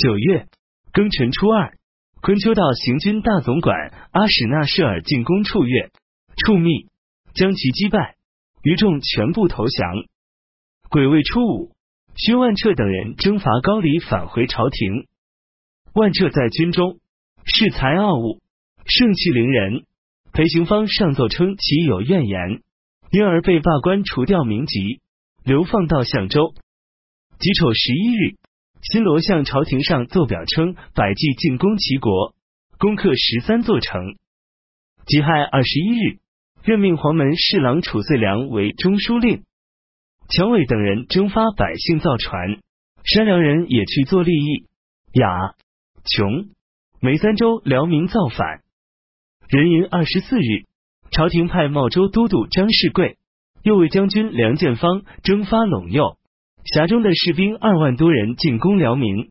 九月庚辰初二，昆丘道行军大总管阿史那舍尔进攻处月，处密将其击败，余众全部投降。癸未初五，薛万彻等人征伐高丽，返回朝廷。万彻在军中恃才傲物，盛气凌人。裴行方上奏称其有怨言，因而被罢官，除掉名籍，流放到相州。己丑十一日，新罗向朝廷上奏表称，百济进攻齐国，攻克十三座城。己亥二十一日，任命黄门侍郎褚遂良为中书令。乔伟等人征发百姓造船，山梁人也去做利益。雅、琼、梅三州辽民造反。壬寅二十四日，朝廷派茂州都督张世贵、右卫将军梁建方征发陇右，峡中的士兵二万多人进攻辽民。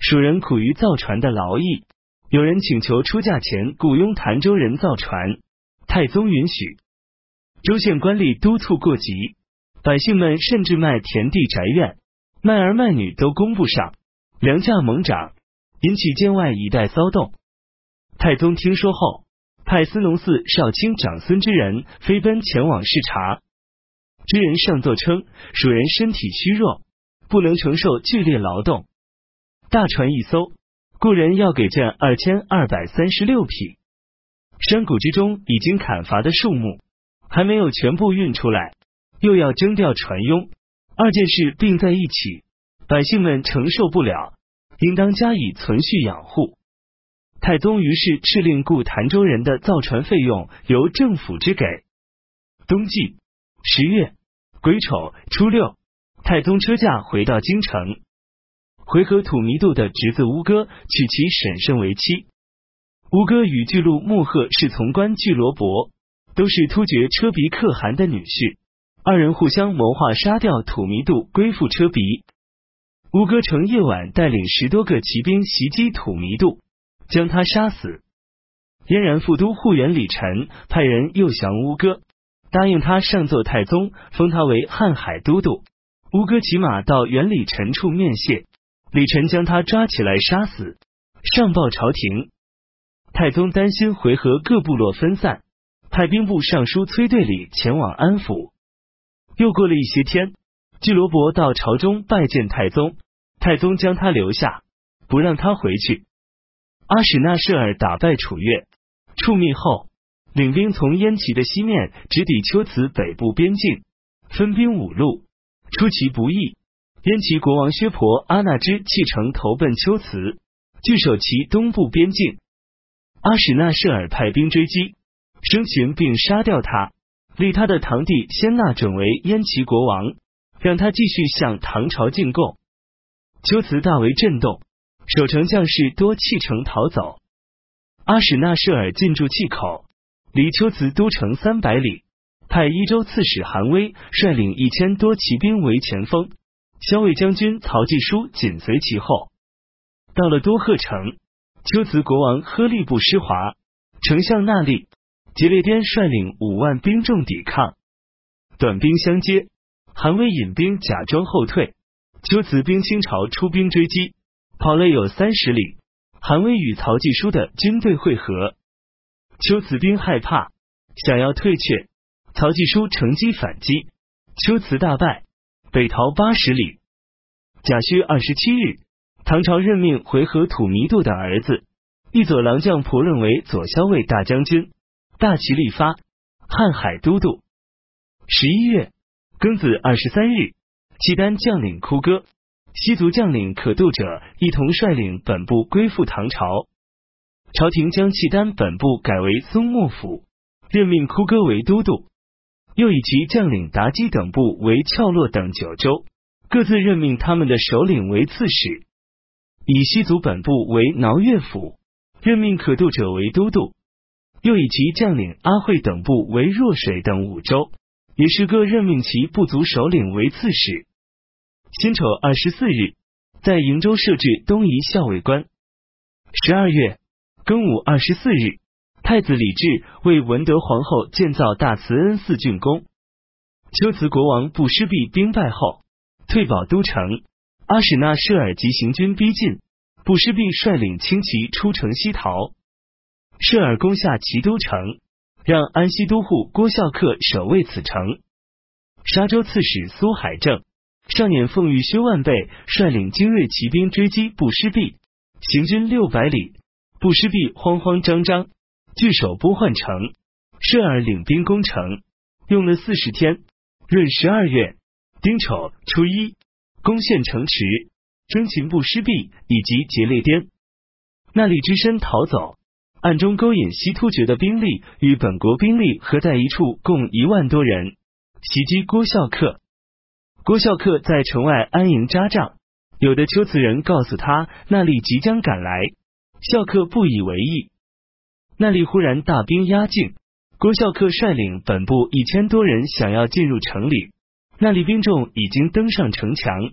蜀人苦于造船的劳役，有人请求出价钱雇佣潭州人造船，太宗允许。州县官吏督促过急，百姓们甚至卖田地宅院，卖儿卖女都供不上，粮价猛涨，引起监外一带骚动。太宗听说后，派司农寺少卿长孙之人飞奔前往视察。知人上奏称，蜀人身体虚弱，不能承受剧烈劳动。大船一艘，故人要给朕二千二百三十六匹。山谷之中已经砍伐的树木还没有全部运出来，又要征调船佣，二件事并在一起，百姓们承受不了，应当加以存续养护。太宗于是敕令雇潭州人的造船费用由政府支给。冬季十月癸丑初六，太宗车驾回到京城，回纥土弥度的侄子乌哥娶其婶婶为妻。乌哥与巨鹿穆赫是从官巨罗伯，都是突厥车鼻可汗的女婿，二人互相谋划杀掉土弥度，归附车鼻。乌哥乘夜晚带领十多个骑兵袭击土弥度。将他杀死。燕然副都护元李晨派人诱降乌哥，答应他上奏太宗，封他为瀚海都督。乌哥骑马到元李晨处面谢，李晨将他抓起来杀死，上报朝廷。太宗担心回纥各部落分散，派兵部尚书崔队礼前往安抚。又过了一些天，巨罗伯到朝中拜见太宗，太宗将他留下，不让他回去。阿史那舍尔打败楚越，处密后，领兵从燕齐的西面直抵龟兹北部边境，分兵五路，出其不意。燕齐国王薛婆阿那支弃城投奔龟兹，据守其东部边境。阿史那舍尔派兵追击，生擒并杀掉他，立他的堂弟先纳准为燕齐国王，让他继续向唐朝进贡。龟兹大为震动。守城将士多弃城逃走。阿史那舍尔进驻气口，离龟兹都城三百里，派伊州刺史韩威率领一千多骑兵为前锋，骁卫将军曹继书紧随其后。到了多贺城，龟兹国王呵利布施华，丞相那利吉列颠率领五万兵众抵抗，短兵相接，韩威引兵假装后退，龟兹兵倾巢出兵追击。跑了有三十里，韩威与曹继书的军队会合，丘辞兵害怕，想要退却，曹继书乘机反击，丘辞大败，北逃八十里。甲戌二十七日，唐朝任命回纥土弥度的儿子一左郎将仆论为左骁卫大将军，大旗立发，瀚海都督。十一月庚子二十三日，契丹将领哭歌。西族将领可度者一同率领本部归附唐朝，朝廷将契丹本部改为松漠府，任命哭歌为都督，又以其将领妲己等部为翘洛等九州，各自任命他们的首领为刺史。以西族本部为挠月府，任命可度者为都督，又以其将领阿惠等部为若水等五州，也是各任命其部族首领为刺史。辛丑二十四日，在瀛州设置东夷校尉官。十二月庚午二十四日，太子李治为文德皇后建造大慈恩寺竣工。龟兹国王布失毕兵败后，退保都城。阿史那舍尔及行军逼近，布施弼率领轻骑出城西逃，设尔攻下齐都城，让安西都护郭孝恪守卫此城。沙州刺史苏海正上年奉御薛万倍率领精锐骑兵追击布施弼，行军六百里，布施弼慌慌张张，据守波换城。顺尔领兵攻城，用了四十天。闰十二月。丁丑初一，攻陷城池。征秦布施弼以及劫列颠，那力只身逃走，暗中勾引西突厥的兵力与本国兵力合在一处，共一万多人，袭击郭孝恪。郭孝恪在城外安营扎帐，有的丘辞人告诉他那力即将赶来，孝恪不以为意。那里忽然大兵压境，郭孝克率领本部一千多人想要进入城里，那里兵众已经登上城墙。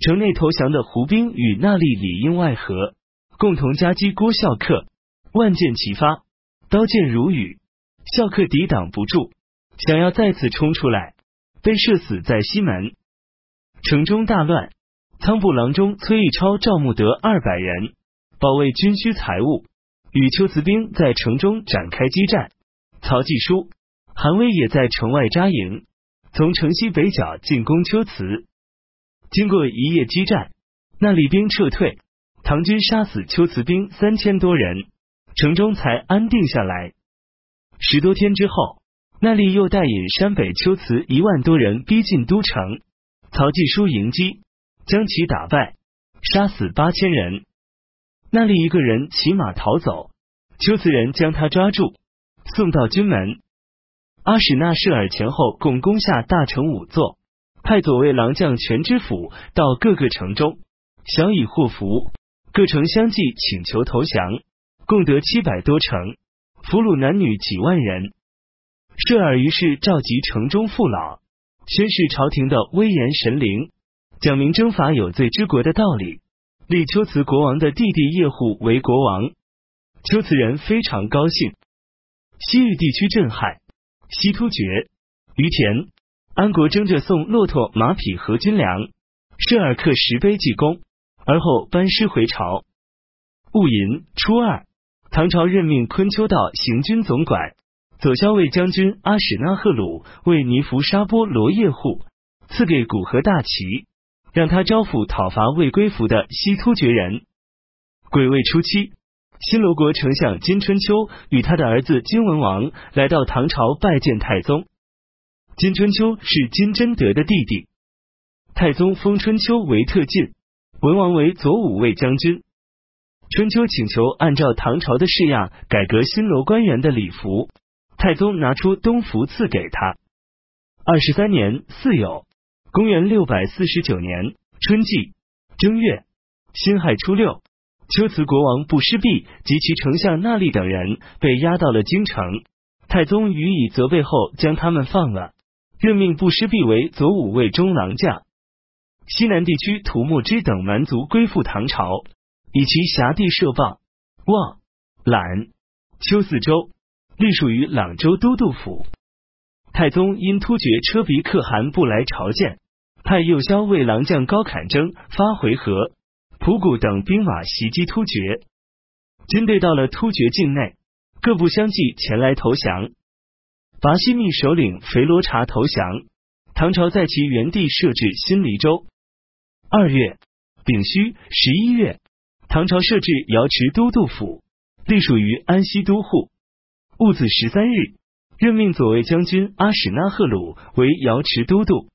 城内投降的胡兵与那力里应外合，共同夹击郭孝克，万箭齐发，刀剑如雨，孝恪抵挡不住，想要再次冲出来，被射死在西门。城中大乱，仓部郎中崔义超、赵慕德二百人保卫军需财物，与丘辞兵在城中展开激战。曹继书、韩威也在城外扎营，从城西北角进攻丘辞。经过一夜激战，那里兵撤退，唐军杀死丘辞兵三千多人，城中才安定下来。十多天之后，那里又带引山北丘辞一万多人逼近都城，曹继书迎击，将其打败，杀死八千人。那里一个人骑马逃走，丘辞人将他抓住，送到军门。阿史那舍尔前后共攻下大城五座。派左卫郎将全知府到各个城中，小以祸福，各城相继请求投降，共得七百多城，俘虏男女几万人。舍尔于是召集城中父老，宣示朝廷的威严神灵，讲明征伐有罪之国的道理，立丘辞国王的弟弟叶护为国王。丘辞人非常高兴。西域地区震撼，西突厥、于田。安国争着送骆驼、马匹和军粮，设尔克石碑记功，而后班师回朝。戊寅初二，唐朝任命昆丘道行军总管、左骁卫将军阿史那赫鲁为尼福沙波罗叶护，赐给古河大旗，让他招抚讨伐未归服的西突厥人。癸未初期，新罗国丞相金春秋与他的儿子金文王来到唐朝拜见太宗。金春秋是金贞德的弟弟，太宗封春秋为特进，文王为左武卫将军。春秋请求按照唐朝的式样改革新罗官员的礼服，太宗拿出东服赐给他。二十三年巳酉，公元六百四十九年春季正月辛亥初六，龟兹国王布施弼及其丞相那利等人被押到了京城，太宗予以责备后，将他们放了。任命布施弼为左武卫中郎将，西南地区土木之等蛮族归附唐朝，以其辖地设傍、望、览、丘四州，隶属于朗州都督府。太宗因突厥车鼻可汗不来朝见，派右骁卫郎将高侃征发回纥、仆谷等兵马袭击突厥，军队到了突厥境内，各部相继前来投降。拔西密首领肥罗察投降，唐朝在其原地设置新黎州。二月丙戌，十一月，唐朝设置瑶池都督府，隶属于安西都护。戊子十三日，任命左卫将军阿史那赫鲁为瑶池都督。